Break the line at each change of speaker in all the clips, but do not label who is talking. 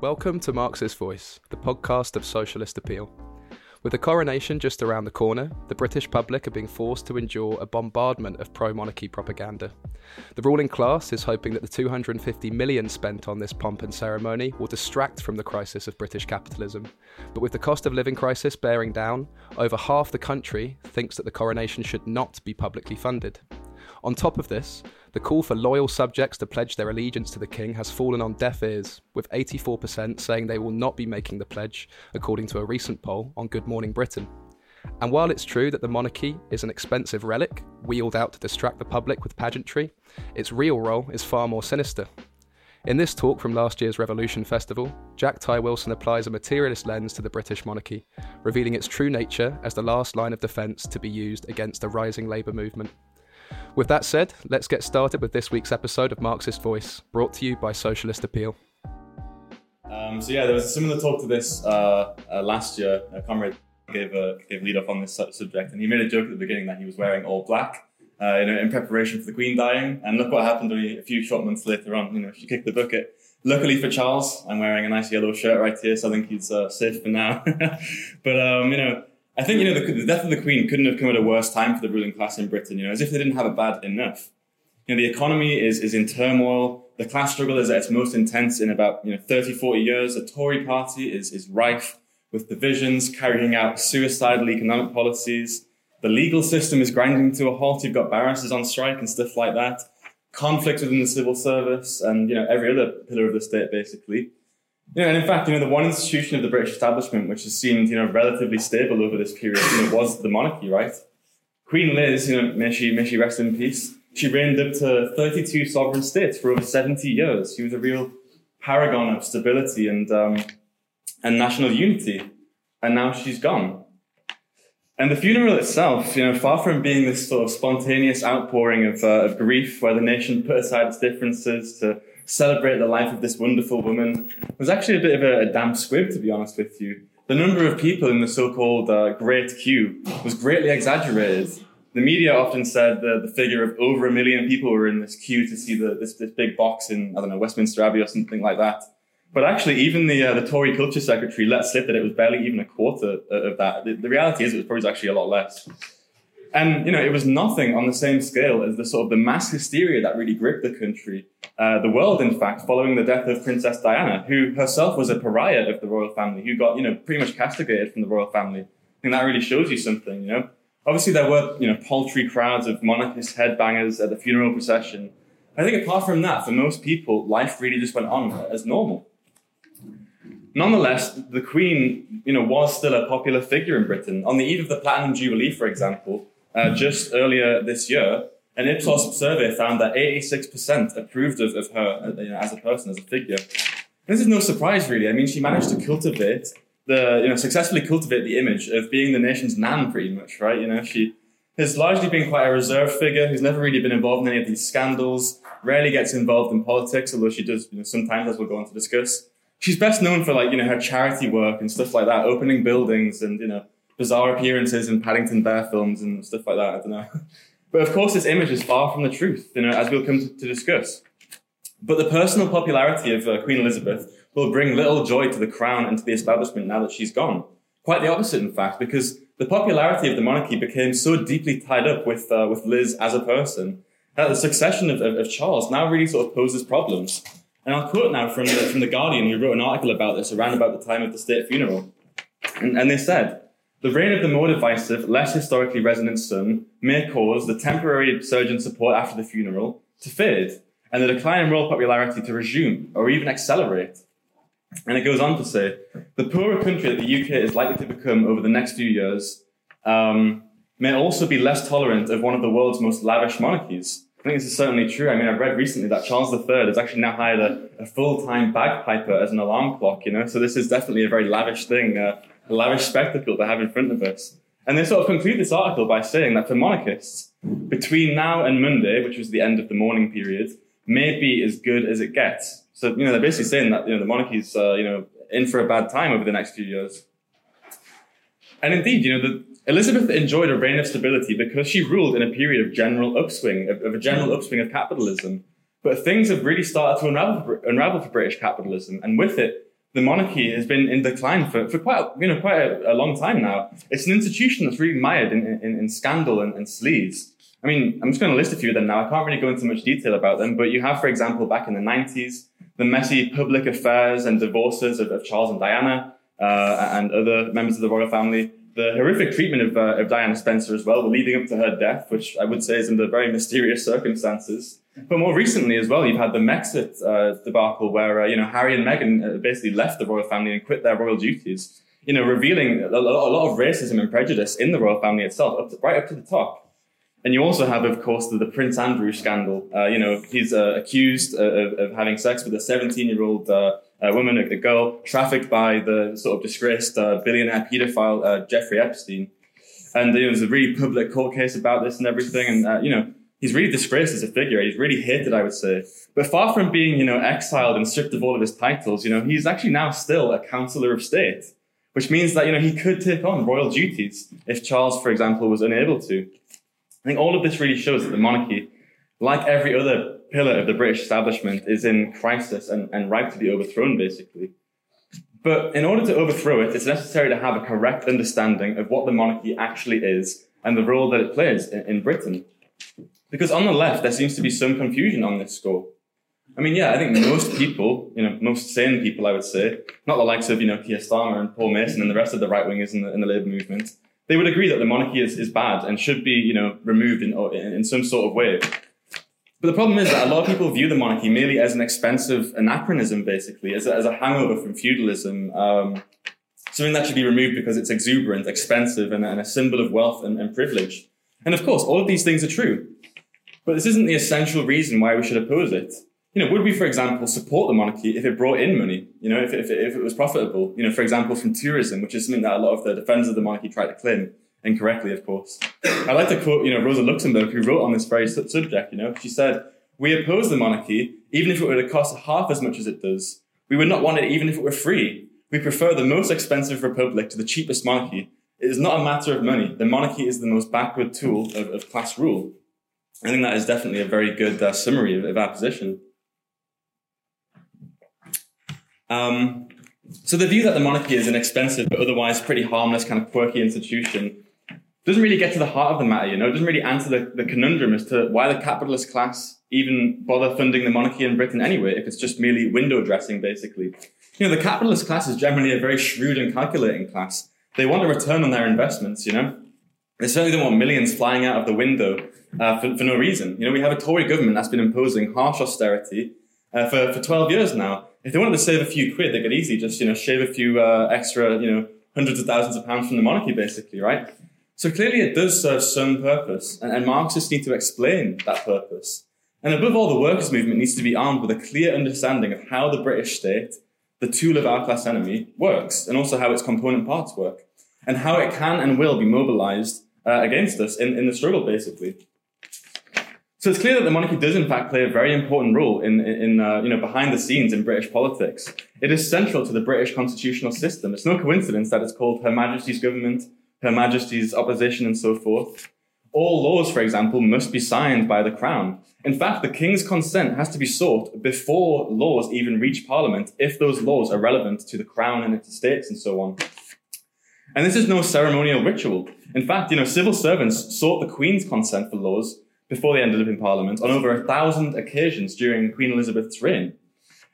Welcome to Marxist Voice, the podcast of socialist appeal. With the coronation just around the corner, the British public are being forced to endure a bombardment of pro monarchy propaganda. The ruling class is hoping that the 250 million spent on this pomp and ceremony will distract from the crisis of British capitalism. But with the cost of living crisis bearing down, over half the country thinks that the coronation should not be publicly funded. On top of this, the call for loyal subjects to pledge their allegiance to the king has fallen on deaf ears, with 84% saying they will not be making the pledge, according to a recent poll on Good Morning Britain. And while it's true that the monarchy is an expensive relic, wheeled out to distract the public with pageantry, its real role is far more sinister. In this talk from last year's Revolution Festival, Jack Tye Wilson applies a materialist lens to the British monarchy, revealing its true nature as the last line of defence to be used against a rising labour movement. With that said, let's get started with this week's episode of Marxist Voice, brought to you by Socialist Appeal.
Um, so yeah, there was a similar talk to this uh, uh, last year. A comrade gave a gave lead off on this subject, and he made a joke at the beginning that he was wearing all black, uh, you know, in preparation for the Queen dying. And look what happened only a few short months later on. You know, she kicked the bucket. Luckily for Charles, I'm wearing a nice yellow shirt right here, so I think he's uh, safe for now. but um, you know, I think, you know, the, the, death of the Queen couldn't have come at a worse time for the ruling class in Britain, you know, as if they didn't have it bad enough. You know, the economy is, is in turmoil. The class struggle is at its most intense in about, you know, 30, 40 years. The Tory party is, is rife with divisions, carrying out suicidal economic policies. The legal system is grinding to a halt. You've got barristers on strike and stuff like that. Conflict within the civil service and, you know, every other pillar of the state, basically. Yeah, and in fact, you know, the one institution of the British establishment which has seemed, you know, relatively stable over this period, you know, was the monarchy, right? Queen Liz, you know, may she, may she rest in peace. She reigned up to 32 sovereign states for over 70 years. She was a real paragon of stability and, um, and national unity. And now she's gone. And the funeral itself, you know, far from being this sort of spontaneous outpouring of, uh, of grief where the nation put aside its differences to celebrate the life of this wonderful woman was actually a bit of a, a damp squib, to be honest with you. The number of people in the so-called uh, Great Queue was greatly exaggerated. The media often said that the figure of over a million people were in this queue to see the, this, this big box in, I don't know, Westminster Abbey or something like that. But actually, even the uh, the Tory Culture Secretary let slip that it was barely even a quarter of that. The, the reality is, it was probably actually a lot less. And, you know, it was nothing on the same scale as the sort of the mass hysteria that really gripped the country, uh, the world, in fact, following the death of Princess Diana, who herself was a pariah of the royal family, who got, you know, pretty much castigated from the royal family. I think that really shows you something, you know? Obviously, there were, you know, paltry crowds of monarchist headbangers at the funeral procession. I think apart from that, for most people, life really just went on as normal. Nonetheless, the Queen, you know, was still a popular figure in Britain. On the eve of the Platinum Jubilee, for example, uh, just earlier this year, an Ipsos survey found that 86% approved of, of her uh, you know, as a person, as a figure. This is no surprise, really. I mean, she managed to cultivate the, you know, successfully cultivate the image of being the nation's nan, pretty much, right? You know, she has largely been quite a reserved figure who's never really been involved in any of these scandals, rarely gets involved in politics, although she does, you know, sometimes, as we'll go on to discuss. She's best known for, like, you know, her charity work and stuff like that, opening buildings and, you know, bizarre appearances in Paddington Bear films and stuff like that. I don't know. But of course, this image is far from the truth, you know, as we'll come to, discuss. But the personal popularity of uh, Queen Elizabeth will bring little joy to the crown and to the establishment now that she's gone. Quite the opposite, in fact, because the popularity of the monarchy became so deeply tied up with, uh, with Liz as a person that the succession of, of, of, Charles now really sort of poses problems. And I'll quote now from the, from the Guardian, who wrote an article about this around about the time of the state funeral. And, and they said, the reign of the more divisive, less historically resonant son may cause the temporary surge in support after the funeral to fade and the decline in royal popularity to resume or even accelerate. And it goes on to say, the poorer country that the UK is likely to become over the next few years um, may also be less tolerant of one of the world's most lavish monarchies. I think this is certainly true. I mean, I've read recently that Charles III has actually now hired a, a full-time bagpiper as an alarm clock, you know, so this is definitely a very lavish thing. Uh, lavish spectacle to have in front of us. And they sort of conclude this article by saying that for monarchists, between now and Monday, which was the end of the mourning period, may be as good as it gets. So, you know, they're basically saying that, you know, the monarchy's, uh, you know, in for a bad time over the next few years. And indeed, you know, the, Elizabeth enjoyed a reign of stability because she ruled in a period of general upswing, of, of a general upswing of capitalism. But things have really started to unravel, unravel for British capitalism. And with it, the monarchy has been in decline for, for quite, you know, quite a, a long time now. It's an institution that's really mired in, in, in scandal and, and sleaze. I mean, I'm just going to list a few of them now. I can't really go into much detail about them, but you have, for example, back in the 90s, the messy public affairs and divorces of, of Charles and Diana uh, and other members of the royal family. The horrific treatment of, uh, of Diana Spencer as well, leading up to her death, which I would say is under very mysterious circumstances. But more recently as well, you've had the Megxit uh, debacle where, uh, you know, Harry and Meghan uh, basically left the royal family and quit their royal duties, you know, revealing a lot, of racism and prejudice in the royal family itself, up to, right up to the top. And you also have, of course, the, the Prince Andrew scandal. Uh, you know, he's uh, accused of, of, having sex with a 17-year-old uh, woman, a girl, trafficked by the sort of disgraced billionaire paedophile Jeffrey Epstein. And you know, a really public court case about this and everything. And, you know, he's really disgraced as a figure. He's really hated, I would say. But far from being, you know, exiled and stripped of all of his titles, you know, he's actually now still a counselor of state, which means that, you know, he could take on royal duties if Charles, for example, was unable to. I think all of this really shows that the monarchy, like every other pillar of the British establishment, is in crisis and, and ripe to be overthrown, basically. But in order to overthrow it, it's necessary to have a correct understanding of what the monarchy actually is and the role that it plays in, in Britain. Because on the left, there seems to be some confusion on this score. I mean, yeah, I think most people, you know, most sane people, I would say, not the likes of, you know, Keir Starmer and Paul Mason and the rest of the right wingers in the, in the Labour movement, they would agree that the monarchy is, is bad and should be, you know, removed in, in some sort of way. But the problem is that a lot of people view the monarchy merely as an expensive anachronism, basically, as a, as a hangover from feudalism, um, something that should be removed because it's exuberant, expensive, and, and a symbol of wealth and, and privilege. And of course, all of these things are true. But this isn't the essential reason why we should oppose it. You know, would we, for example, support the monarchy if it brought in money? You know, if, if, if it was profitable? You know, for example, from tourism, which is something that a lot of the defenders of the monarchy try to claim incorrectly, of course. I like to quote, you know, Rosa Luxemburg, who wrote on this very subject. You know, she said, "We oppose the monarchy even if it were to cost half as much as it does. We would not want it even if it were free. We prefer the most expensive republic to the cheapest monarchy. It is not a matter of money. The monarchy is the most backward tool of, of class rule." I think that is definitely a very good uh, summary of, of, our position. Um, so the view that the monarchy is an expensive but otherwise pretty harmless kind of quirky institution doesn't really get to the heart of the matter, you know, it doesn't really answer the, the conundrum as to why the capitalist class even bother funding the monarchy in Britain anyway, if it's just merely window dressing, basically. You know, the capitalist class is generally a very shrewd and calculating class. They want a return on their investments, you know. They certainly don't want millions flying out of the window uh, for, for no reason. You know, we have a Tory government that's been imposing harsh austerity uh, for, for 12 years now. If they wanted to save a few quid, they could easily just, you know, shave a few uh, extra, you know, hundreds of thousands of pounds from the monarchy, basically, right? So clearly it does serve some purpose, and, and Marxists need to explain that purpose. And above all, the workers' movement needs to be armed with a clear understanding of how the British state, the tool of our class enemy, works, and also how its component parts work, and how it can and will be mobilized uh, against us in, in the struggle, basically. So it's clear that the monarchy does in fact play a very important role in, in uh, you know, behind the scenes in British politics. It is central to the British constitutional system. It's no coincidence that it's called Her Majesty's government, Her Majesty's opposition, and so forth. All laws, for example, must be signed by the Crown. In fact, the King's consent has to be sought before laws even reach Parliament if those laws are relevant to the Crown and its estates and so on. And this is no ceremonial ritual. In fact, you know, civil servants sought the Queen's consent for laws before they ended up in Parliament on over a thousand occasions during Queen Elizabeth's reign.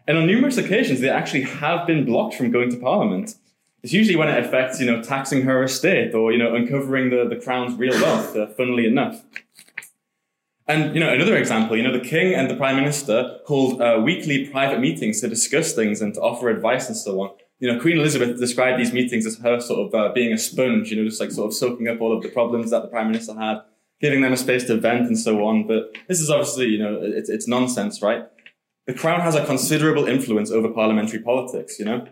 And on numerous occasions, they actually have been blocked from going to Parliament. It's usually when it affects, you know, taxing her estate or, you know, uncovering the, the crown's real wealth, uh, funnily enough. And, you know, another example, you know, the king and the prime minister hold uh, weekly private meetings to discuss things and to offer advice and so on. You know, Queen Elizabeth described these meetings as her sort of uh, being a sponge, you know, just like sort of soaking up all of the problems that the prime minister had giving them a space to vent and so on. But this is obviously, you know, it's, it's nonsense, right? The Crown has a considerable influence over parliamentary politics, you know?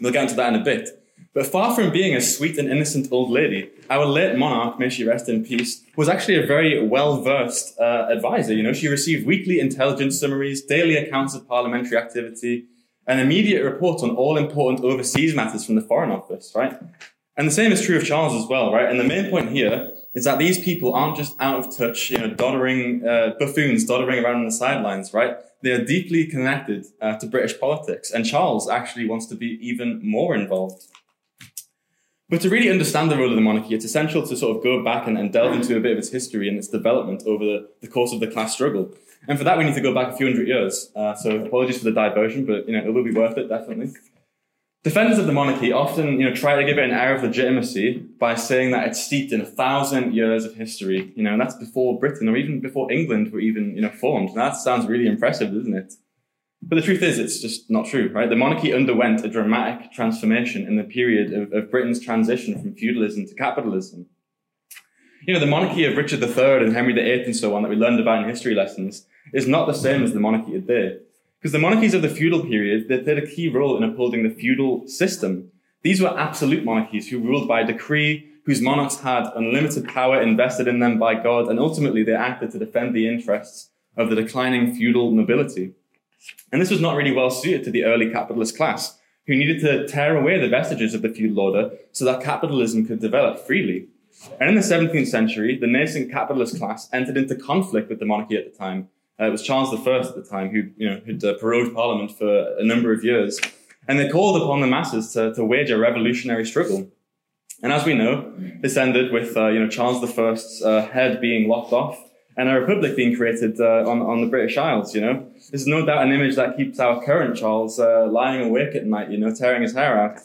We'll get into that in a bit. But far from being a sweet and innocent old lady, our late monarch, may she rest in peace, was actually a very well-versed uh, advisor. You know, she received weekly intelligence summaries, daily accounts of parliamentary activity, and immediate report on all important overseas matters from the Foreign Office, right? And the same is true of Charles as well, right? And the main point here is that these people aren't just out of touch, you know, doddering uh, buffoons doddering around on the sidelines, right? They are deeply connected uh, to British politics, and Charles actually wants to be even more involved. But to really understand the role of the monarchy, it's essential to sort of go back and, and delve into a bit of its history and its development over the, the, course of the class struggle. And for that, we need to go back a few hundred years. Uh, so apologies for the diversion, but you know it will be worth it definitely. Defenders of the monarchy often, you know, try to give it an air of legitimacy by saying that it's steeped in a thousand years of history. You know, and that's before Britain or even before England were even, you know, formed. And that sounds really impressive, doesn't it? But the truth is, it's just not true, right? The monarchy underwent a dramatic transformation in the period of, of Britain's transition from feudalism to capitalism. You know, the monarchy of Richard III and Henry VIII and so on that we learned about in history lessons is not the same as the monarchy there. Because the monarchies of the feudal period, they played a key role in upholding the feudal system. These were absolute monarchies who ruled by decree, whose monarchs had unlimited power invested in them by God, and ultimately they acted to defend the interests of the declining feudal nobility. And this was not really well suited to the early capitalist class, who needed to tear away the vestiges of the feudal order so that capitalism could develop freely. And in the 17th century, the nascent capitalist class entered into conflict with the monarchy at the time, uh, it was Charles I at the time who, you know, who'd uh, prorogued Parliament for a number of years. And they called upon the masses to, to wage a revolutionary struggle. And as we know, this ended with, uh, you know, Charles I's uh, head being lopped off and a republic being created uh, on, on the British Isles, you know. There's no doubt an image that keeps our current Charles uh, lying awake at night, you know, tearing his hair out.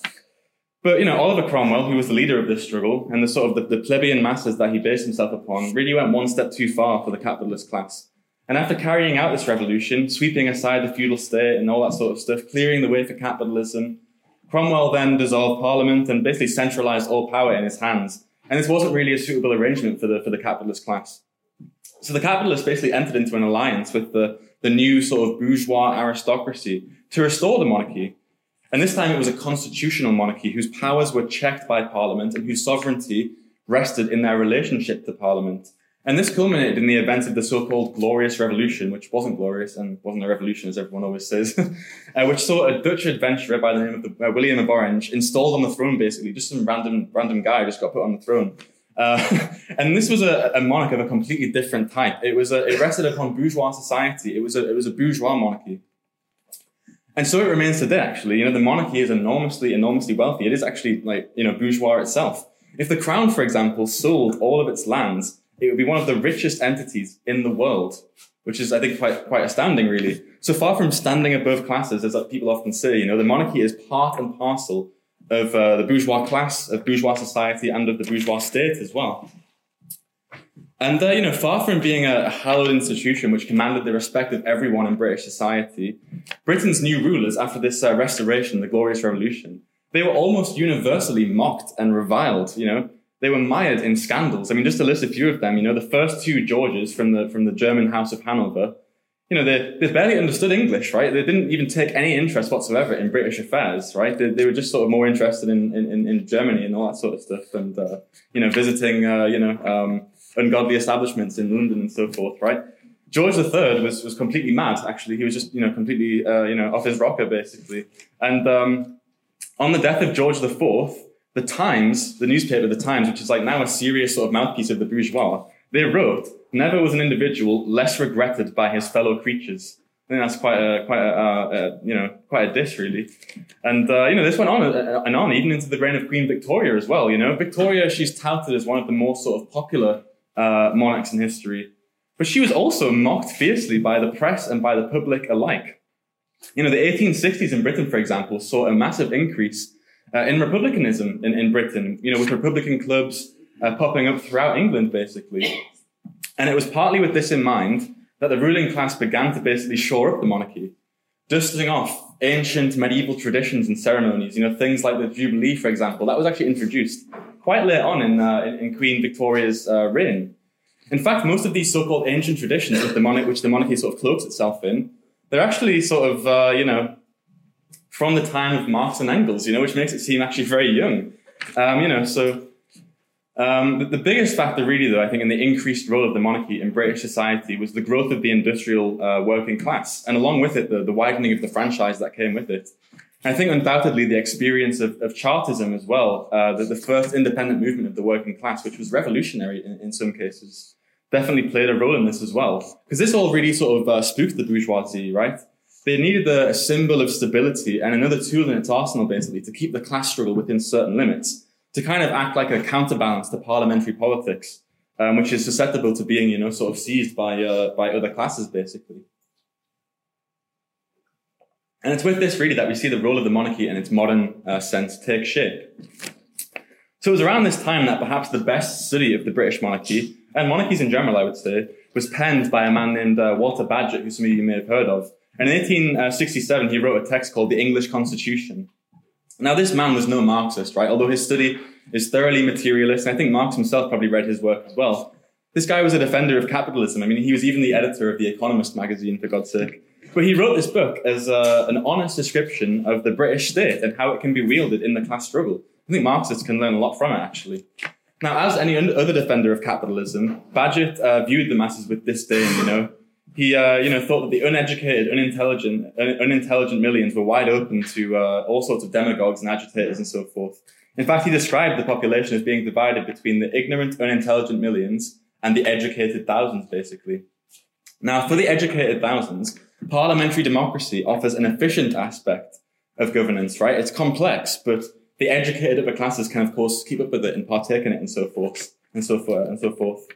But, you know, Oliver Cromwell, who was the leader of this struggle and the sort of the, the plebeian masses that he based himself upon, really went one step too far for the capitalist class. And after carrying out this revolution, sweeping aside the feudal state and all that sort of stuff, clearing the way for capitalism, Cromwell then dissolved parliament and basically centralized all power in his hands. And this wasn't really a suitable arrangement for the, for the capitalist class. So the capitalists basically entered into an alliance with the, the new sort of bourgeois aristocracy to restore the monarchy. And this time it was a constitutional monarchy whose powers were checked by parliament and whose sovereignty rested in their relationship to parliament. And this culminated in the event of the so-called Glorious Revolution, which wasn't glorious and wasn't a revolution, as everyone always says, uh, which saw a Dutch adventurer by the name of the, uh, William of Orange installed on the throne, basically, just some random random guy just got put on the throne. Uh, and this was a, a, monarch of a completely different type. It was a, it rested upon bourgeois society. It was a it was a bourgeois monarchy. And so it remains today, actually. You know, the monarchy is enormously, enormously wealthy. It is actually like, you know, bourgeois itself. If the crown, for example, sold all of its lands it would be one of the richest entities in the world, which is, I think, quite, quite astounding, really. So far from standing above classes, as people often say, you know, the monarchy is part and parcel of uh, the bourgeois class, of bourgeois society, and of the bourgeois state as well. And, uh, you know, far from being a hallowed institution which commanded the respect of everyone in British society, Britain's new rulers, after this uh, restoration, the Glorious Revolution, they were almost universally mocked and reviled, you know. They were mired in scandals. I mean, just to list a few of them, you know, the first two Georges from the, from the German House of Hanover, you know, they, they barely understood English, right? They didn't even take any interest whatsoever in British affairs, right? They, they were just sort of more interested in, in, in Germany and all that sort of stuff and, uh, you know, visiting, uh, you know, um, ungodly establishments in London and so forth, right? George III was, was completely mad, actually. He was just, you know, completely, uh, you know, off his rocker, basically. And um, on the death of George IV, the Times, the newspaper, the Times, which is like now a serious sort of mouthpiece of the bourgeois, they wrote, "Never was an individual less regretted by his fellow creatures." I think that's quite a quite a, uh, a you know quite a dish really, and uh, you know this went on and on even into the reign of Queen Victoria as well. You know Victoria, she's touted as one of the more sort of popular uh, monarchs in history, but she was also mocked fiercely by the press and by the public alike. You know the 1860s in Britain, for example, saw a massive increase uh, in republicanism in, in Britain, you know, with republican clubs uh, popping up throughout England, basically. And it was partly with this in mind that the ruling class began to basically shore up the monarchy, dusting off ancient medieval traditions and ceremonies, you know, things like the Jubilee, for example, that was actually introduced quite late on in, uh, in, in, Queen Victoria's uh, reign. In fact, most of these so-called ancient traditions the, monarch, which the monarchy sort of cloaks itself in, they're actually sort of, uh, you know, from the time of Marx and Engels, you know, which makes it seem actually very young. Um, you know, so um, the, the, biggest factor, really, though, I think, in the increased role of the monarchy in British society was the growth of the industrial uh, working class, and along with it, the, the widening of the franchise that came with it. I think undoubtedly the experience of, of Chartism as well, uh, the, the first independent movement of the working class, which was revolutionary in, in some cases, definitely played a role in this as well. Because this all really sort of uh, spooked the bourgeoisie, right? They needed a, a, symbol of stability and another tool in its arsenal, basically, to keep the class struggle within certain limits, to kind of act like a counterbalance to parliamentary politics, um, which is susceptible to being, you know, sort of seized by uh, by other classes, basically. And it's with this really that we see the role of the monarchy in its modern uh, sense take shape. So it was around this time that perhaps the best study of the British monarchy, and monarchies in general, I would say, was penned by a man named uh, Walter Bagehot, who some of you may have heard of. And in 1867, he wrote a text called The English Constitution. Now, this man was no Marxist, right? Although his study is thoroughly materialist, and I think Marx himself probably read his work as well. This guy was a defender of capitalism. I mean, he was even the editor of The Economist magazine, for God's sake. But he wrote this book as uh, an honest description of the British state and how it can be wielded in the class struggle. I think Marxists can learn a lot from it, actually. Now, as any other defender of capitalism, Bagehot uh, viewed the masses with disdain, you know, he, uh, you know, thought that the uneducated, unintelligent, un- unintelligent millions were wide open to uh, all sorts of demagogues and agitators and so forth. In fact, he described the population as being divided between the ignorant, unintelligent millions and the educated thousands, basically. Now, for the educated thousands, parliamentary democracy offers an efficient aspect of governance, right? It's complex, but the educated upper classes can, of course, keep up with it and partake in it and so forth and so forth and so forth.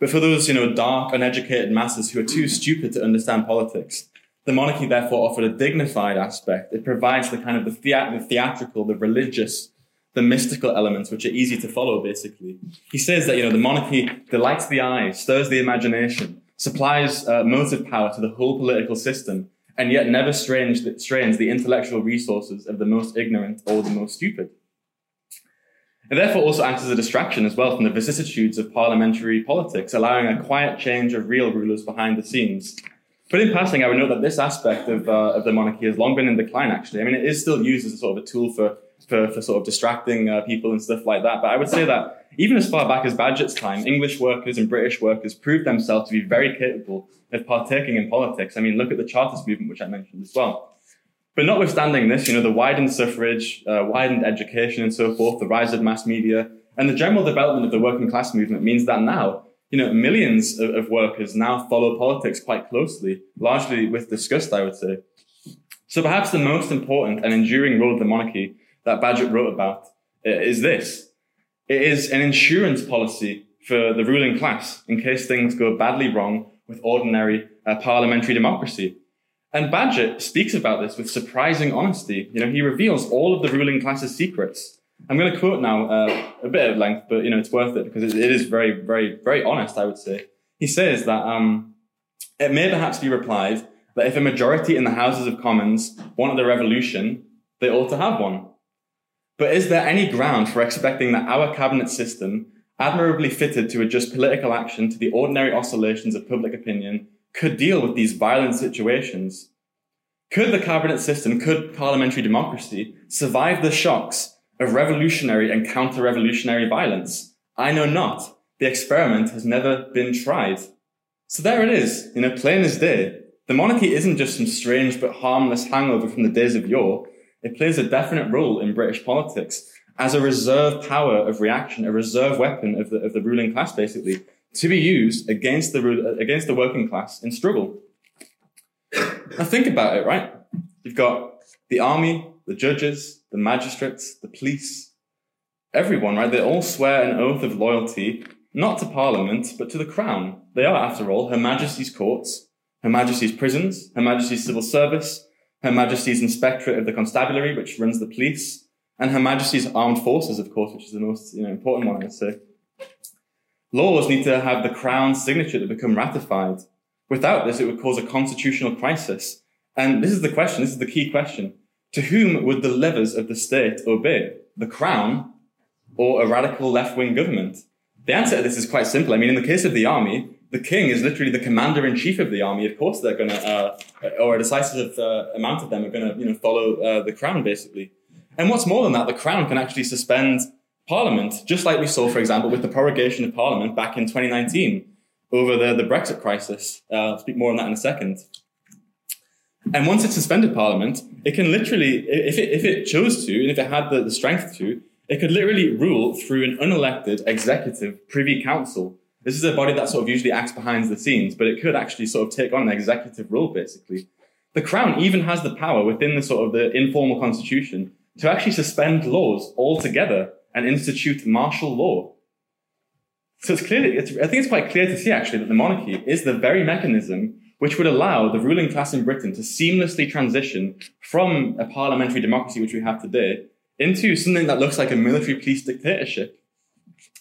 But for those, you know, dark, uneducated masses who are too stupid to understand politics, the monarchy therefore offered a dignified aspect. It provides the kind of the, the theatrical, the religious, the mystical elements which are easy to follow, basically. He says that, you know, the monarchy delights the eye, stirs the imagination, supplies uh, motive power to the whole political system, and yet never strains, strains the intellectual resources of the most ignorant or the most stupid. It therefore also acts as a distraction as well from the vicissitudes of parliamentary politics, allowing a quiet change of real rulers behind the scenes. But in passing, I would note that this aspect of, uh, of the monarchy has long been in decline, actually. I mean, it is still used as a sort of a tool for, for, for sort of distracting uh, people and stuff like that. But I would say that even as far back as Bagehot's time, English workers and British workers proved themselves to be very capable of partaking in politics. I mean, look at the Chartist movement, which I mentioned as well. But notwithstanding this, you know, the widened suffrage, uh, widened education and so forth, the rise of mass media, and the general development of the working class movement means that now, you know, millions of, of workers now follow politics quite closely, largely with disgust, I would say. So perhaps the most important and enduring role of the monarchy that Bagehot wrote about uh, is this. It is an insurance policy for the ruling class in case things go badly wrong with ordinary uh, parliamentary democracy. And Bagehot speaks about this with surprising honesty. You know, he reveals all of the ruling class's secrets. I'm going to quote now uh, a bit of length, but you know, it's worth it because it, it is very, very, very honest. I would say he says that um, it may perhaps be replied that if a majority in the Houses of Commons wanted a revolution, they ought to have one. But is there any ground for expecting that our cabinet system, admirably fitted to adjust political action to the ordinary oscillations of public opinion, could deal with these violent situations? Could the cabinet system, could parliamentary democracy survive the shocks of revolutionary and counter-revolutionary violence? I know not. The experiment has never been tried. So there it is, you know, plain as day. The monarchy isn't just some strange but harmless hangover from the days of yore. It plays a definite role in British politics as a reserve power of reaction, a reserve weapon of the, of the ruling class, basically, to be used against the, against the working class in struggle. Now think about it, right? You've got the army, the judges, the magistrates, the police, everyone, right? They all swear an oath of loyalty, not to Parliament, but to the Crown. They are, after all, Her Majesty's courts, Her Majesty's prisons, Her Majesty's civil service, Her Majesty's Inspectorate of the Constabulary, which runs the police, and Her Majesty's Armed Forces, of course, which is the most you know, important one, I would say. Laws need to have the Crown's signature to become ratified. Without this, it would cause a constitutional crisis. And this is the question, this is the key question. To whom would the levers of the state obey? The Crown or a radical left-wing government? The answer to this is quite simple. I mean, in the case of the army, the king is literally the commander in chief of the army. Of course, they're going to, uh, or a decisive uh, amount of them are going to, you know, follow uh, the crown basically. And what's more than that, the crown can actually suspend Parliament, just like we saw, for example, with the prorogation of Parliament back in 2019 over the, the Brexit crisis. Uh, I'll speak more on that in a second. And once it suspended Parliament, it can literally, if it, if it chose to, and if it had the, the strength to, it could literally rule through an unelected executive privy council. This is a body that sort of usually acts behind the scenes, but it could actually sort of take on an executive role, basically. The Crown even has the power within the sort of the informal constitution to actually suspend laws altogether and institute martial law. So it's clearly, it's, I think it's quite clear to see actually that the monarchy is the very mechanism which would allow the ruling class in Britain to seamlessly transition from a parliamentary democracy, which we have today, into something that looks like a military police dictatorship.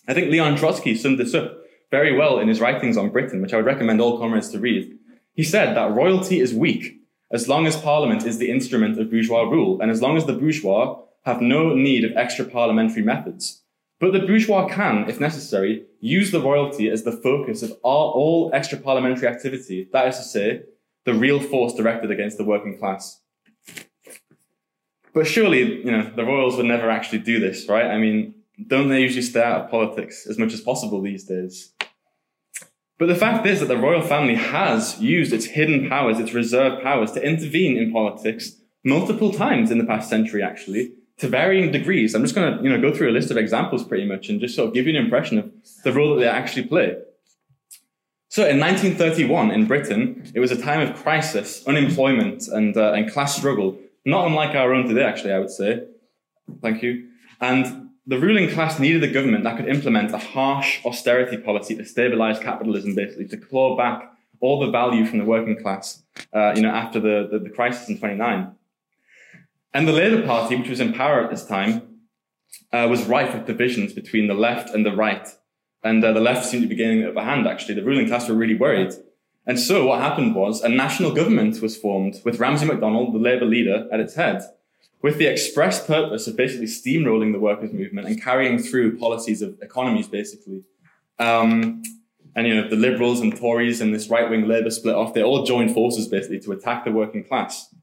I think Leon Trotsky summed this up very well in his writings on Britain, which I would recommend all comrades to read. He said that royalty is weak as long as parliament is the instrument of bourgeois rule, and as long as the bourgeois have no need of extra parliamentary methods. But the bourgeois can, if necessary, use the royalty as the focus of all, extra parliamentary activity, that is to say, the real force directed against the working class. But surely, you know, the royals would never actually do this, right? I mean, don't they usually stay out of politics as much as possible these days? But the fact is that the royal family has used its hidden powers, its reserve powers, to intervene in politics multiple times in the past century, actually, to varying degrees. I'm just going to, you know, go through a list of examples pretty much and just sort of give you an impression of the role that they actually play. So in 1931 in Britain, it was a time of crisis, unemployment, and, uh, and class struggle, not unlike our own today, actually, I would say. Thank you. And the ruling class needed a government that could implement a harsh austerity policy to stabilize capitalism, basically, to claw back all the value from the working class, uh, you know, after the, the, the, crisis in 29. And the Labour Party, which was in power at this time, uh, was rife with divisions between the left and the right. And uh, the left seemed to be gaining the upper hand, actually. The ruling class were really worried. And so what happened was a national government was formed with Ramsay MacDonald, the Labour leader, at its head with the express purpose of basically steamrolling the workers' movement and carrying through policies of economies, basically. Um, and you know, the Liberals and Tories and this right-wing Labour split off. They all joined forces basically to attack the working class.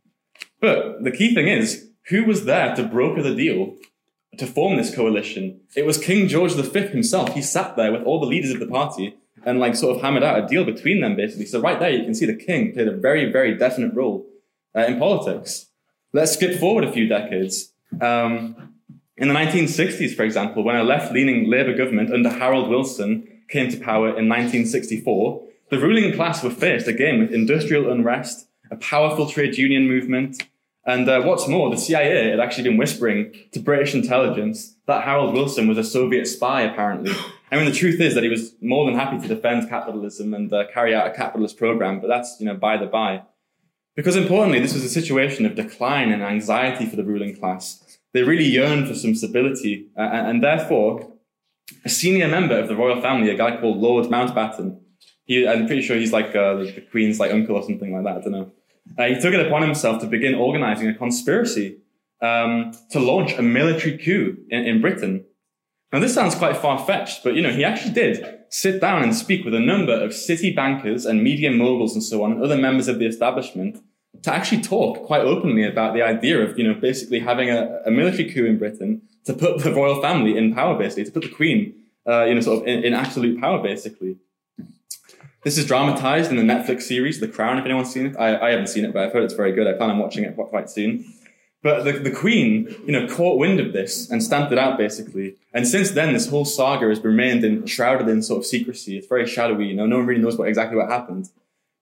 But the key thing is, who was there to broker the deal to form this coalition? It was King George V himself. He sat there with all the leaders of the party and like sort of hammered out a deal between them, basically. So right there, you can see the king played a very, very definite role uh, in politics. Let's skip forward a few decades. Um, in the 1960s, for example, when a left leaning Labour government under Harold Wilson came to power in 1964, the ruling class were faced again with industrial unrest, a powerful trade union movement, and uh, what's more, the CIA had actually been whispering to British intelligence that Harold Wilson was a Soviet spy, apparently. I mean, the truth is that he was more than happy to defend capitalism and uh, carry out a capitalist program, but that's, you know, by the by. Because importantly, this was a situation of decline and anxiety for the ruling class. They really yearned for some stability, uh, and therefore, a senior member of the royal family, a guy called Lord Mountbatten, he, I'm pretty sure he's like uh, the Queen's like uncle or something like that. I don't know. Uh, he took it upon himself to begin organizing a conspiracy um, to launch a military coup in, in Britain. Now, this sounds quite far fetched, but you know, he actually did sit down and speak with a number of city bankers and media moguls and so on, and other members of the establishment to actually talk quite openly about the idea of, you know, basically having a, a military coup in Britain to put the royal family in power, basically, to put the Queen, uh, you know, sort of in, in absolute power, basically. This is dramatized in the Netflix series The Crown, if anyone's seen it. I, I haven't seen it, but I've heard it's very good. I plan on watching it quite soon. But the, the Queen, you know, caught wind of this and stamped it out basically. And since then, this whole saga has remained in, shrouded in sort of secrecy. It's very shadowy, you know, no one really knows what exactly what happened.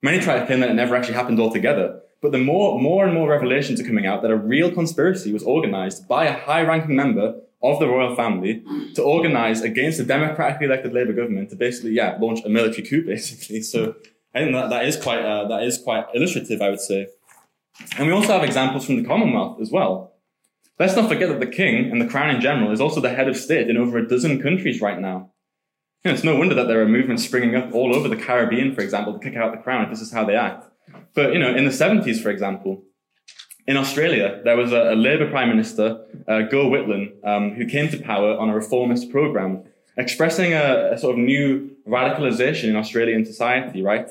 Many try to claim that it never actually happened altogether. But the more, more and more revelations are coming out that a real conspiracy was organized by a high-ranking member of the royal family to organize against the democratically elected Labour government to basically, yeah, launch a military coup, basically. So I think that, that is quite, uh, that is quite illustrative, I would say. And we also have examples from the Commonwealth as well. Let's not forget that the king and the crown in general is also the head of state in over a dozen countries right now. You know, it's no wonder that there are movements springing up all over the Caribbean, for example, to kick out the crown if this is how they act. But, you know, in the 70s, for example, in Australia, there was a, a Labour Prime Minister, uh, Gough Whitlam, um, who came to power on a reformist program, expressing a, a sort of new radicalization in Australian society, right?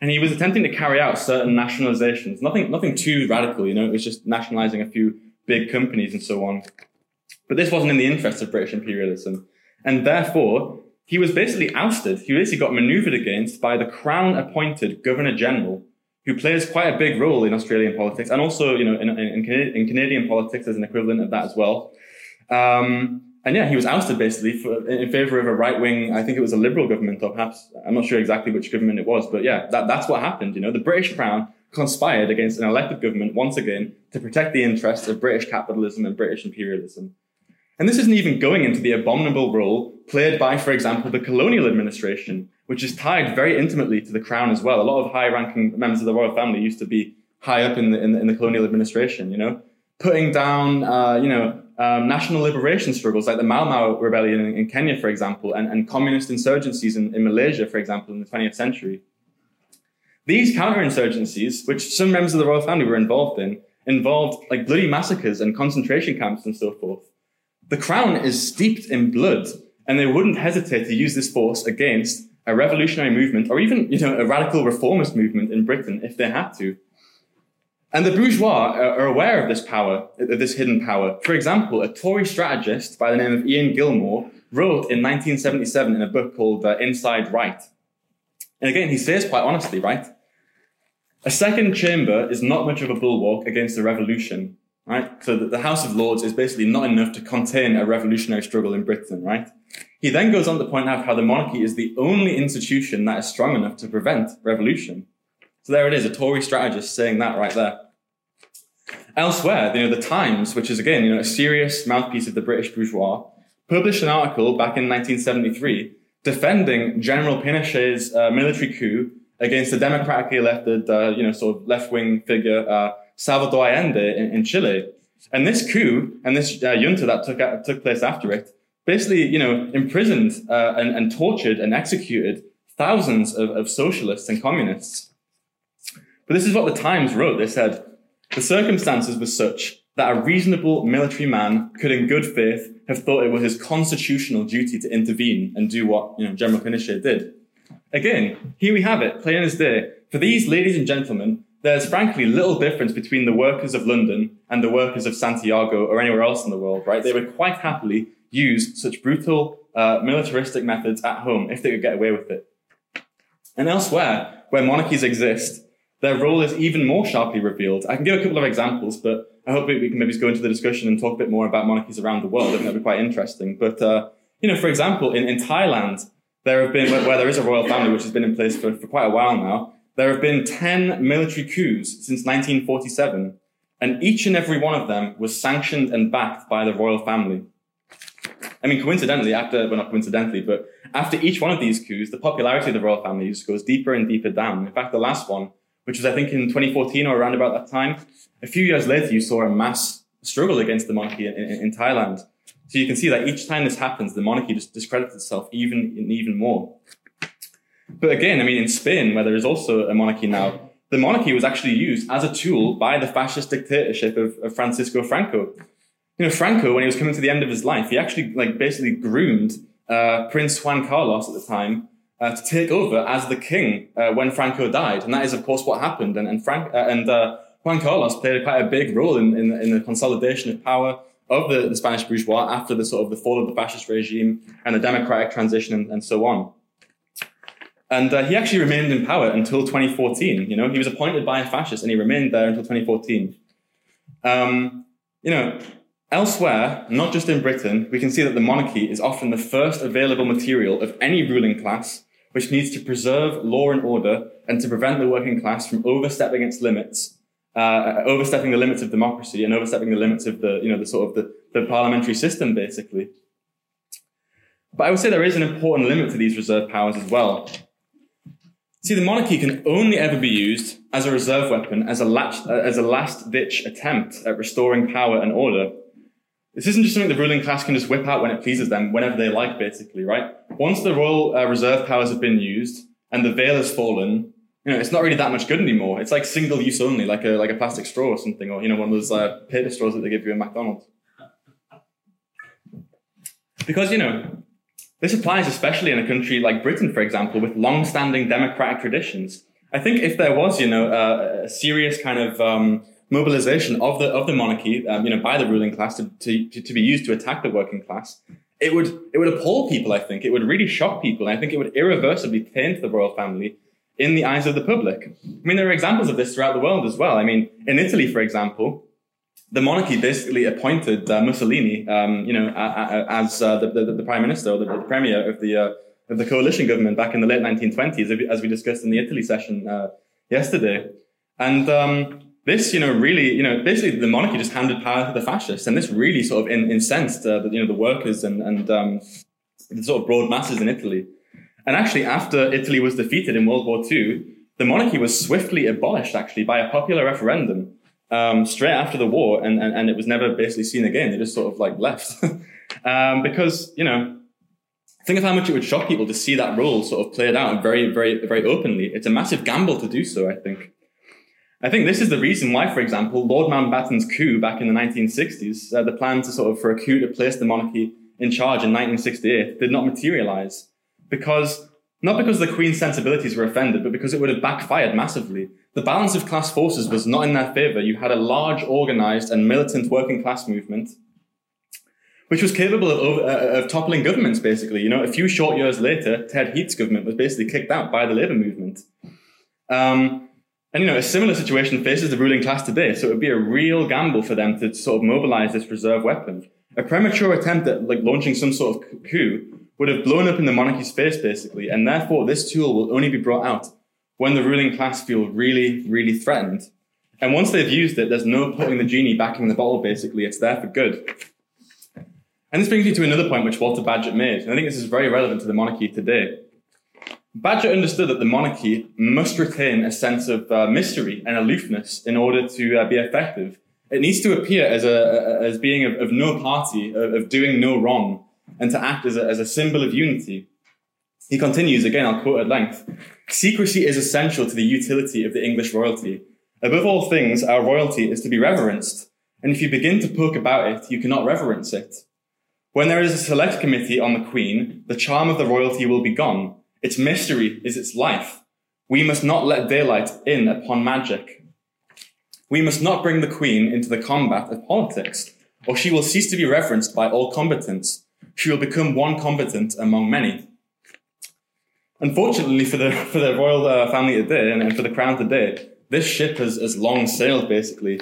And he was attempting to carry out certain nationalizations. Nothing, nothing too radical, you know, it was just nationalizing a few big companies and so on. But this wasn't in the interest of British imperialism. And therefore, he was basically ousted. He basically got maneuvered against by the crown appointed governor general, who plays quite a big role in Australian politics and also, you know, in, in, in Canadian politics as an equivalent of that as well. Um, and yeah, he was ousted basically for, in favor of a right wing, I think it was a liberal government or perhaps, I'm not sure exactly which government it was, but yeah, that, that's what happened. You know, the British Crown conspired against an elected government once again to protect the interests of British capitalism and British imperialism. And this isn't even going into the abominable role played by, for example, the colonial administration, which is tied very intimately to the crown as well. A lot of high ranking members of the royal family used to be high up in the, in the, in the colonial administration, you know, putting down, uh, you know, um, national liberation struggles like the Mau Mau rebellion in, in Kenya, for example, and, and communist insurgencies in, in Malaysia, for example, in the 20th century. These counterinsurgencies, which some members of the royal family were involved in, involved like bloody massacres and concentration camps and so forth. The crown is steeped in blood, and they wouldn't hesitate to use this force against a revolutionary movement or even, you know, a radical reformist movement in Britain if they had to. And the bourgeois are aware of this power, of this hidden power. For example, a Tory strategist by the name of Ian Gilmour wrote in 1977 in a book called uh, Inside Right. And again, he says quite honestly, right? A second chamber is not much of a bulwark against a revolution, right? So the House of Lords is basically not enough to contain a revolutionary struggle in Britain, right? He then goes on to point out how the monarchy is the only institution that is strong enough to prevent revolution. So there it is, a Tory strategist saying that right there. Elsewhere, you know, the Times, which is again, you know, a serious mouthpiece of the British bourgeois, published an article back in 1973 defending General Pinochet's uh, military coup against the democratically elected, uh, you know, sort of left-wing figure, uh, Salvador Allende in, in, Chile. And this coup and this uh, junta that took, uh, took place after it basically, you know, imprisoned uh, and, and, tortured and executed thousands of, of socialists and communists. But this is what the Times wrote. They said, the circumstances were such that a reasonable military man could in good faith have thought it was his constitutional duty to intervene and do what, you know, General Pinochet did. Again, here we have it, plain as day. For these ladies and gentlemen, there's frankly little difference between the workers of London and the workers of Santiago or anywhere else in the world, right? They would quite happily use such brutal, uh, militaristic methods at home if they could get away with it. And elsewhere, where monarchies exist, their role is even more sharply revealed. I can give a couple of examples, but I hope we can maybe go into the discussion and talk a bit more about monarchies around the world. I think that'd be quite interesting. But, uh, you know, for example, in, in Thailand, there have been, where, where there is a royal family which has been in place for, for quite a while now, there have been 10 military coups since 1947, and each and every one of them was sanctioned and backed by the royal family. I mean, coincidentally, after, well, not coincidentally, but after each one of these coups, the popularity of the royal family just goes deeper and deeper down. In fact, the last one, which was, I think, in 2014 or around about that time, a few years later, you saw a mass struggle against the monarchy in, in, in Thailand. So you can see that each time this happens, the monarchy just discredits itself even, even more. But again, I mean, in Spain, where there is also a monarchy now, the monarchy was actually used as a tool by the fascist dictatorship of, of Francisco Franco. You know, Franco, when he was coming to the end of his life, he actually like basically groomed uh, Prince Juan Carlos at the time uh, to take over as the king uh, when Franco died, and that is of course what happened. And, and Frank uh, and uh, Juan Carlos played quite a big role in, in, in the consolidation of power of the, the, Spanish bourgeois after the sort of the fall of the fascist regime and the democratic transition and, and so on. And uh, he actually remained in power until 2014. You know, he was appointed by a fascist and he remained there until 2014. Um, you know, elsewhere, not just in Britain, we can see that the monarchy is often the first available material of any ruling class which needs to preserve law and order and to prevent the working class from overstepping its limits, uh, overstepping the limits of democracy and overstepping the limits of the, you know, the sort of the, the parliamentary system, basically. But I would say there is an important limit to these reserve powers as well. See, the monarchy can only ever be used as a reserve weapon, as a, last, uh, as a last ditch attempt at restoring power and order. This isn't just something the ruling class can just whip out when it pleases them, whenever they like, basically, right? Once the royal uh, reserve powers have been used and the veil has fallen, you know, it's not really that much good anymore. It's like single use only, like a, like a plastic straw or something, or, you know, one of those uh, paper straws that they give you in McDonald's. Because, you know, this applies especially in a country like Britain, for example, with long-standing democratic traditions. I think if there was, you know, a serious kind of um, mobilization of the of the monarchy, um, you know, by the ruling class to, to to be used to attack the working class, it would it would appall people. I think it would really shock people. And I think it would irreversibly taint the royal family in the eyes of the public. I mean, there are examples of this throughout the world as well. I mean, in Italy, for example, the monarchy basically appointed uh, Mussolini, um, you know, as uh, the, the, the, prime minister or the, the premier of the uh, of the coalition government back in the late 1920s, as we discussed in the Italy session uh, yesterday. And um, this, you know, really, you know, basically the monarchy just handed power to the fascists, and this really sort of in, incensed, uh, the, you know, the workers and and um, the sort of broad masses in Italy. And actually, after Italy was defeated in World War II, the monarchy was swiftly abolished, actually, by a popular referendum um, straight after the war, and, and and it was never basically seen again. They just sort of like left um, because you know. Think of how much it would shock people to see that role sort of played out very, very, very openly. It's a massive gamble to do so, I think. I think this is the reason why, for example, Lord Mountbatten's coup back in the 1960s, uh, the plan to sort of for a coup to place the monarchy in charge in 1968 did not materialize. Because, not because the Queen's sensibilities were offended, but because it would have backfired massively. The balance of class forces was not in their favor. You had a large, organized, and militant working class movement, which was capable of, uh, of toppling governments, basically. You know, a few short years later, Ted Heath's government was basically kicked out by the labor movement. Um, and you know, a similar situation faces the ruling class today, so it would be a real gamble for them to sort of mobilize this reserve weapon. A premature attempt at like launching some sort of coup would have blown up in the monarchy's face, basically, and therefore this tool will only be brought out when the ruling class feel really, really threatened. And once they've used it, there's no putting the genie back in the bottle, basically. It's there for good. And this brings me to another point which Walter Bagehot made, and I think this is very relevant to the monarchy today. Bagehot understood that the monarchy must retain a sense of uh, mystery and aloofness in order to uh, be effective. It needs to appear as a, as being of, of no party, of, of, doing no wrong, and to act as a, as a symbol of unity. He continues again. I'll quote at length. Secrecy is essential to the utility of the English royalty. Above all things, our royalty is to be reverenced, and if you begin to poke about it, you cannot reverence it. When there is a select committee on the Queen, the charm of the royalty will be gone its mystery is its life. We must not let daylight in upon magic. We must not bring the queen into the combat of politics, or she will cease to be reverenced by all combatants. She will become one combatant among many. Unfortunately for the, for the royal uh, family today and, and for the crown today, this ship has, has long sailed basically.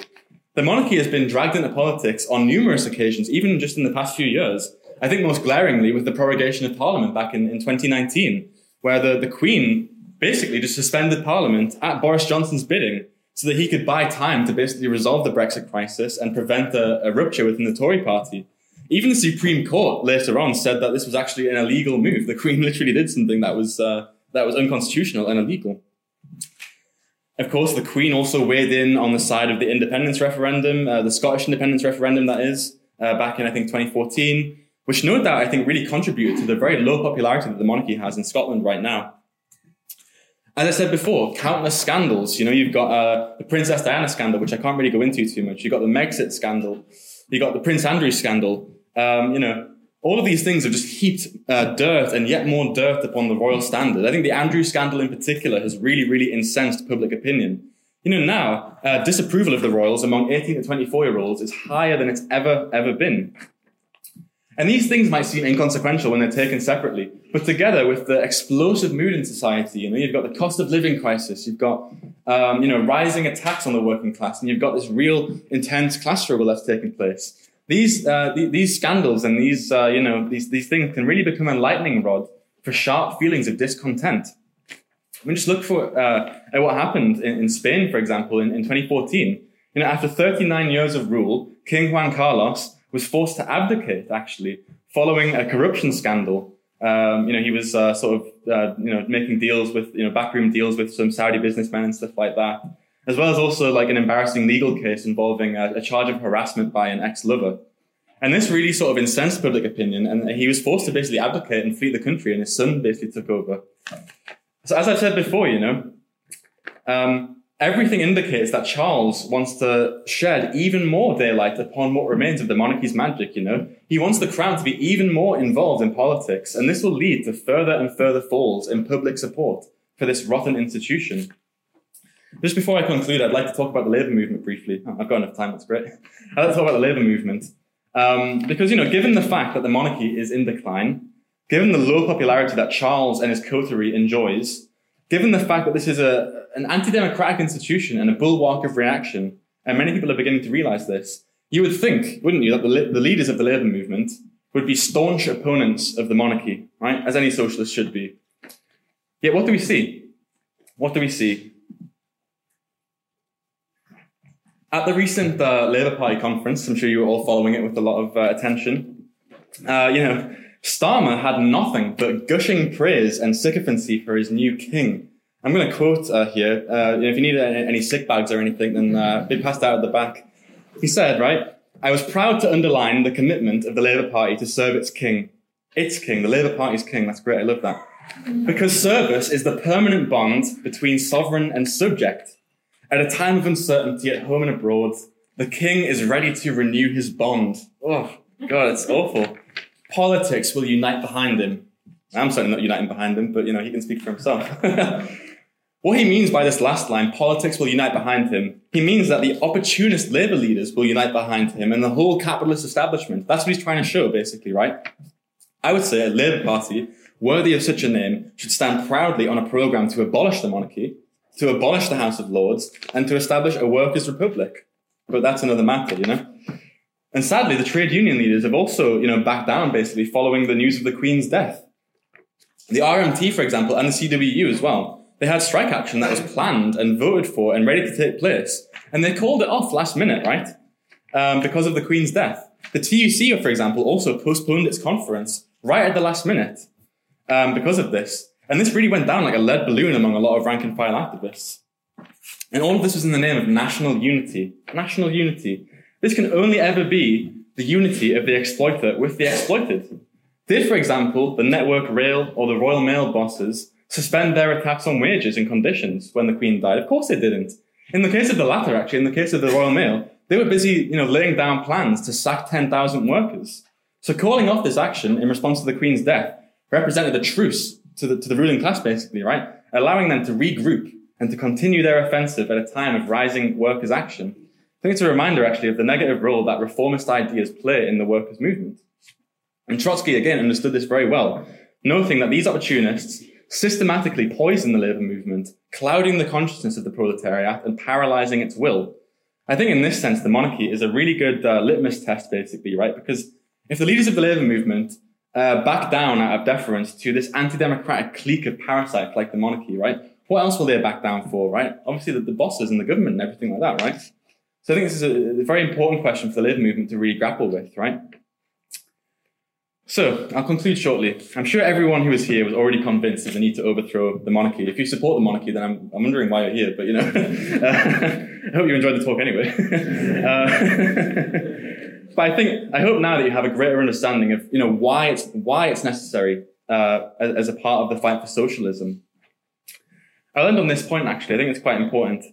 The monarchy has been dragged into politics on numerous occasions, even just in the past few years. I think most glaringly with the prorogation of Parliament back in, in 2019, where the, the Queen basically just suspended Parliament at Boris Johnson's bidding so that he could buy time to basically resolve the Brexit crisis and prevent a, a rupture within the Tory party. Even the Supreme Court later on said that this was actually an illegal move. The Queen literally did something that was uh, that was unconstitutional and illegal. Of course, the Queen also weighed in on the side of the independence referendum, uh, the Scottish independence referendum, that is, uh, back in I think 2014 which no doubt I think really contributed to the very low popularity that the monarchy has in Scotland right now. As I said before, countless scandals. You know, you've got uh, the Princess Diana scandal, which I can't really go into too much. You've got the Megxit scandal. You've got the Prince Andrew scandal. Um, you know, all of these things have just heaped uh, dirt and yet more dirt upon the royal standard. I think the Andrew scandal in particular has really, really incensed public opinion. You know, now, uh, disapproval of the royals among 18 to 24 year olds is higher than it's ever, ever been. And these things might seem inconsequential when they're taken separately, but together with the explosive mood in society, you know, you've got the cost of living crisis, you've got, um, you know, rising attacks on the working class, and you've got this real intense class struggle that's taking place. These, uh, th- these scandals and these, uh, you know, these, these things can really become a lightning rod for sharp feelings of discontent. I mean, just look for, uh, at what happened in, in Spain, for example, in, in 2014. You know, after 39 years of rule, King Juan Carlos was forced to abdicate actually following a corruption scandal. Um, you know, he was uh, sort of uh, you know making deals with you know backroom deals with some Saudi businessmen and stuff like that, as well as also like an embarrassing legal case involving a, a charge of harassment by an ex-lover. And this really sort of incensed public opinion, and he was forced to basically abdicate and flee the country, and his son basically took over. So, as I've said before, you know, um, Everything indicates that Charles wants to shed even more daylight upon what remains of the monarchy's magic, you know? He wants the crown to be even more involved in politics, and this will lead to further and further falls in public support for this rotten institution. Just before I conclude, I'd like to talk about the labour movement briefly. Oh, I've got enough time, that's great. I'd like to talk about the labour movement. Um, because, you know, given the fact that the monarchy is in decline, given the low popularity that Charles and his coterie enjoys, given the fact that this is a, an anti-democratic institution and a bulwark of reaction, and many people are beginning to realize this, you would think, wouldn't you, that the, the leaders of the labor movement would be staunch opponents of the monarchy, right? As any socialist should be. Yet what do we see? What do we see? At the recent uh, Labour Party conference, I'm sure you were all following it with a lot of uh, attention. Uh, you know, Starmer had nothing but gushing praise and sycophancy for his new king. I'm going to quote uh, here. Uh, if you need any sick bags or anything, then uh, be passed out at the back. He said, right, I was proud to underline the commitment of the Labour Party to serve its king. Its king, the Labour Party's king. That's great. I love that. Because service is the permanent bond between sovereign and subject. At a time of uncertainty at home and abroad, the king is ready to renew his bond. Oh, God, it's awful. Politics will unite behind him. I'm certainly not uniting behind him, but you know, he can speak for himself. what he means by this last line, politics will unite behind him, he means that the opportunist labor leaders will unite behind him and the whole capitalist establishment. That's what he's trying to show, basically, right? I would say a Labour Party worthy of such a name should stand proudly on a programme to abolish the monarchy to abolish the House of Lords and to establish a workers' republic. But that's another matter, you know? And sadly, the trade union leaders have also, you know, backed down basically following the news of the Queen's death. The RMT, for example, and the CWU as well, they had strike action that was planned and voted for and ready to take place. And they called it off last minute, right? Um, because of the Queen's death. The TUC, for example, also postponed its conference right at the last minute um, because of this. And this really went down like a lead balloon among a lot of rank and file activists. And all of this was in the name of national unity. National unity. This can only ever be the unity of the exploiter with the exploited. Did, for example, the Network Rail or the Royal Mail bosses suspend their attacks on wages and conditions when the Queen died? Of course they didn't. In the case of the latter, actually, in the case of the Royal Mail, they were busy, you know, laying down plans to sack 10,000 workers. So calling off this action in response to the Queen's death represented a truce to the, to the ruling class, basically, right? Allowing them to regroup and to continue their offensive at a time of rising workers' action. I think it's a reminder, actually, of the negative role that reformist ideas play in the workers' movement. And Trotsky, again, understood this very well, noting that these opportunists systematically poison the labor movement, clouding the consciousness of the proletariat and paralyzing its will. I think in this sense, the monarchy is a really good uh, litmus test, basically, right? Because if the leaders of the labor movement uh, back down out of deference to this anti-democratic clique of parasites like the monarchy, right? What else will they back down for, right? Obviously, the, the bosses and the government and everything like that, right? So I think this is a, a very important question for the Labour movement to really grapple with, right? So I'll conclude shortly. I'm sure everyone who is here was already convinced of the need to overthrow the monarchy. If you support the monarchy, then I'm, I'm wondering why you're here. But you know, I hope you enjoyed the talk anyway. uh, but I think I hope now that you have a greater understanding of you know why it's why it's necessary uh, as, as, a part of the fight for socialism. I'll end on this point. Actually, I think it's quite important.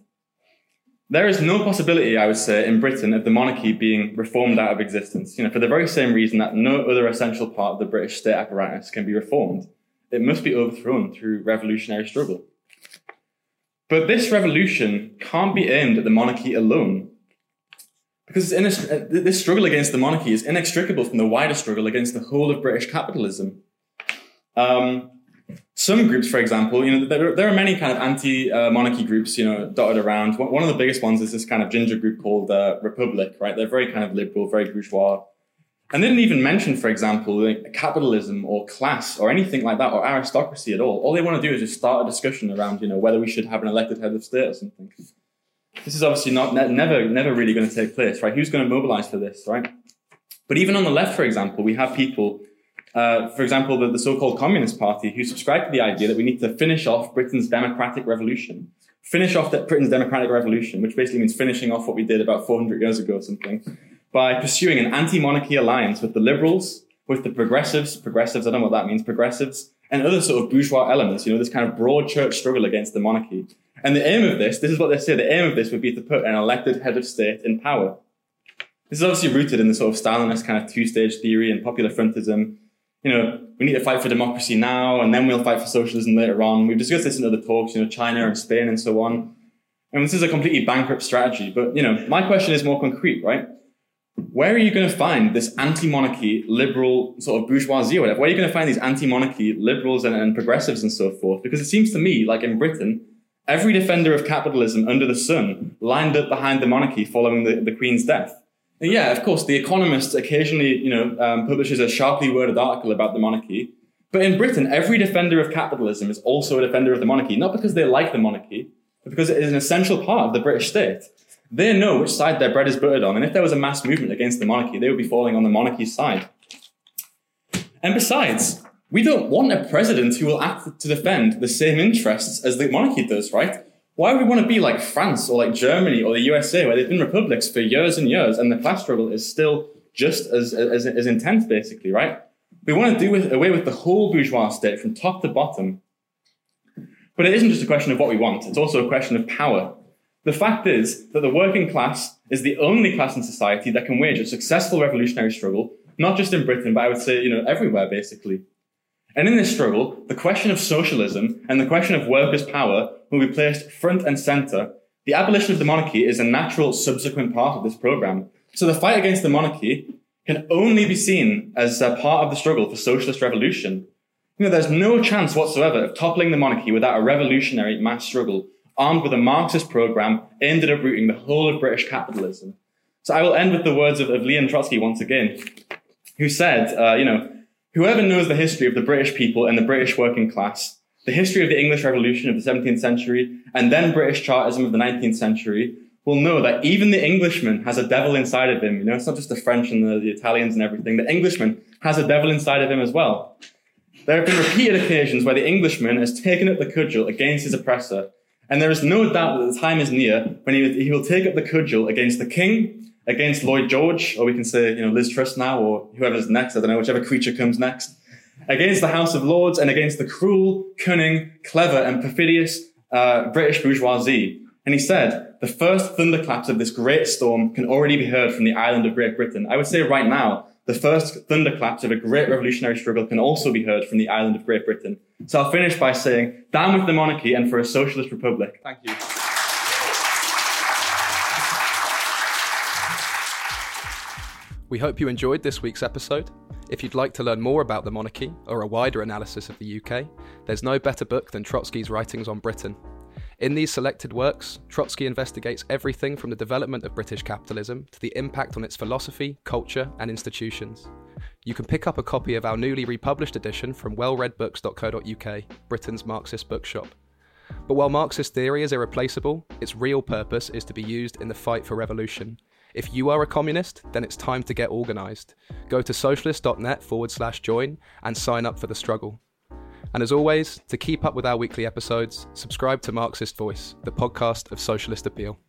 There is no possibility, I would say, in Britain of the monarchy being reformed out of existence. You know, for the very same reason that no other essential part of the British state apparatus can be reformed, it must be overthrown through revolutionary struggle. But this revolution can't be aimed at the monarchy alone. Because uh, this struggle against the monarchy is inextricable from the wider struggle against the whole of British capitalism. Um, some groups, for example, you know, there, there are many kind of anti-monarchy groups, you know, dotted around. One of the biggest ones is this kind of ginger group called uh, Republic, right? They're very kind of liberal, very bourgeois. And they didn't even mention, for example, like capitalism or class or anything like that or aristocracy at all. All they want to do is just start a discussion around, you know, whether we should have an elected head of state or something. This is obviously not ne- never never really going to take place, right? Who's going to mobilize for this, right? But even on the left, for example, we have people, uh, for example, the, the so-called Communist Party, who subscribe to the idea that we need to finish off Britain's democratic revolution, finish off the, Britain's democratic revolution, which basically means finishing off what we did about 400 years ago or something, by pursuing an anti-monarchy alliance with the liberals, with the progressives, progressives, I don't know what that means, progressives, and other sort of bourgeois elements, you know, this kind of broad church struggle against the monarchy. And the aim of this, this is what they say, the aim of this would be to put an elected head of state in power. This is obviously rooted in the sort of Stalinist kind of two-stage theory and popular frontism. You know, we need to fight for democracy now, and then we'll fight for socialism later on. We've discussed this in other talks, you know, China and Spain and so on. And this is a completely bankrupt strategy. But, you know, my question is more concrete, right? where are you going to find this anti-monarchy liberal sort of bourgeoisie or whatever? Where are you going to find these anti-monarchy liberals and, and progressives and so forth? Because it seems to me, like in Britain, every defender of capitalism under the sun lined up behind the monarchy following the, the Queen's death. And yeah, of course, The Economist occasionally, you know, um, publishes a sharply worded article about the monarchy. But in Britain, every defender of capitalism is also a defender of the monarchy, not because they like the monarchy, but because it is an essential part of the British state. They know which side their bread is buttered on, and if there was a mass movement against the monarchy, they would be falling on the monarchy's side. And besides, we don't want a president who will act to defend the same interests as the monarchy does, right? Why would we want to be like France or like Germany or the USA, where they've been republics for years and years, and the class struggle is still just as, as, as intense, basically, right? We want to do with, away with the whole bourgeois state from top to bottom. But it isn't just a question of what we want, it's also a question of power. The fact is that the working class is the only class in society that can wage a successful revolutionary struggle, not just in Britain, but I would say, you know, everywhere basically. And in this struggle, the question of socialism and the question of workers' power will be placed front and center. The abolition of the monarchy is a natural subsequent part of this program. So the fight against the monarchy can only be seen as a part of the struggle for socialist revolution. You know, there's no chance whatsoever of toppling the monarchy without a revolutionary mass struggle armed with a Marxist program aimed at uprooting the whole of British capitalism. So I will end with the words of, of Leon Trotsky once again, who said, uh, you know, whoever knows the history of the British people and the British working class, the history of the English Revolution of the 17th century, and then British Chartism of the 19th century, will know that even the Englishman has a devil inside of him. You know, it's not just the French and the, the Italians and everything. The Englishman has a devil inside of him as well. There have been repeated occasions where the Englishman has taken up the cudgel against his oppressor and there is no doubt that the time is near when he, he will take up the cudgel against the king, against Lloyd George, or we can say, you know, Liz Truss now, or whoever's next, I don't know, whichever creature comes next, against the House of Lords and against the cruel, cunning, clever, and perfidious uh, British bourgeoisie. And he said, the first thunderclaps of this great storm can already be heard from the island of Great Britain. I would say right now, the first thunderclaps of a great revolutionary struggle can also be heard from the island of Great Britain. So I'll finish by saying, down with the monarchy and for a socialist republic.
Thank you. We hope you enjoyed this week's episode. If you'd like to learn more about the monarchy or a wider analysis of the UK, there's no better book than Trotsky's writings on Britain. In these selected works, Trotsky investigates everything from the development of British capitalism to the impact on its philosophy, culture, and institutions. You can pick up a copy of our newly republished edition from wellredbooks.co.uk, Britain's Marxist bookshop. But while Marxist theory is irreplaceable, its real purpose is to be used in the fight for revolution. If you are a communist, then it's time to get organised. Go to socialist.net forward slash join and sign up for the struggle. And as always, to keep up with our weekly episodes, subscribe to Marxist Voice, the podcast of socialist appeal.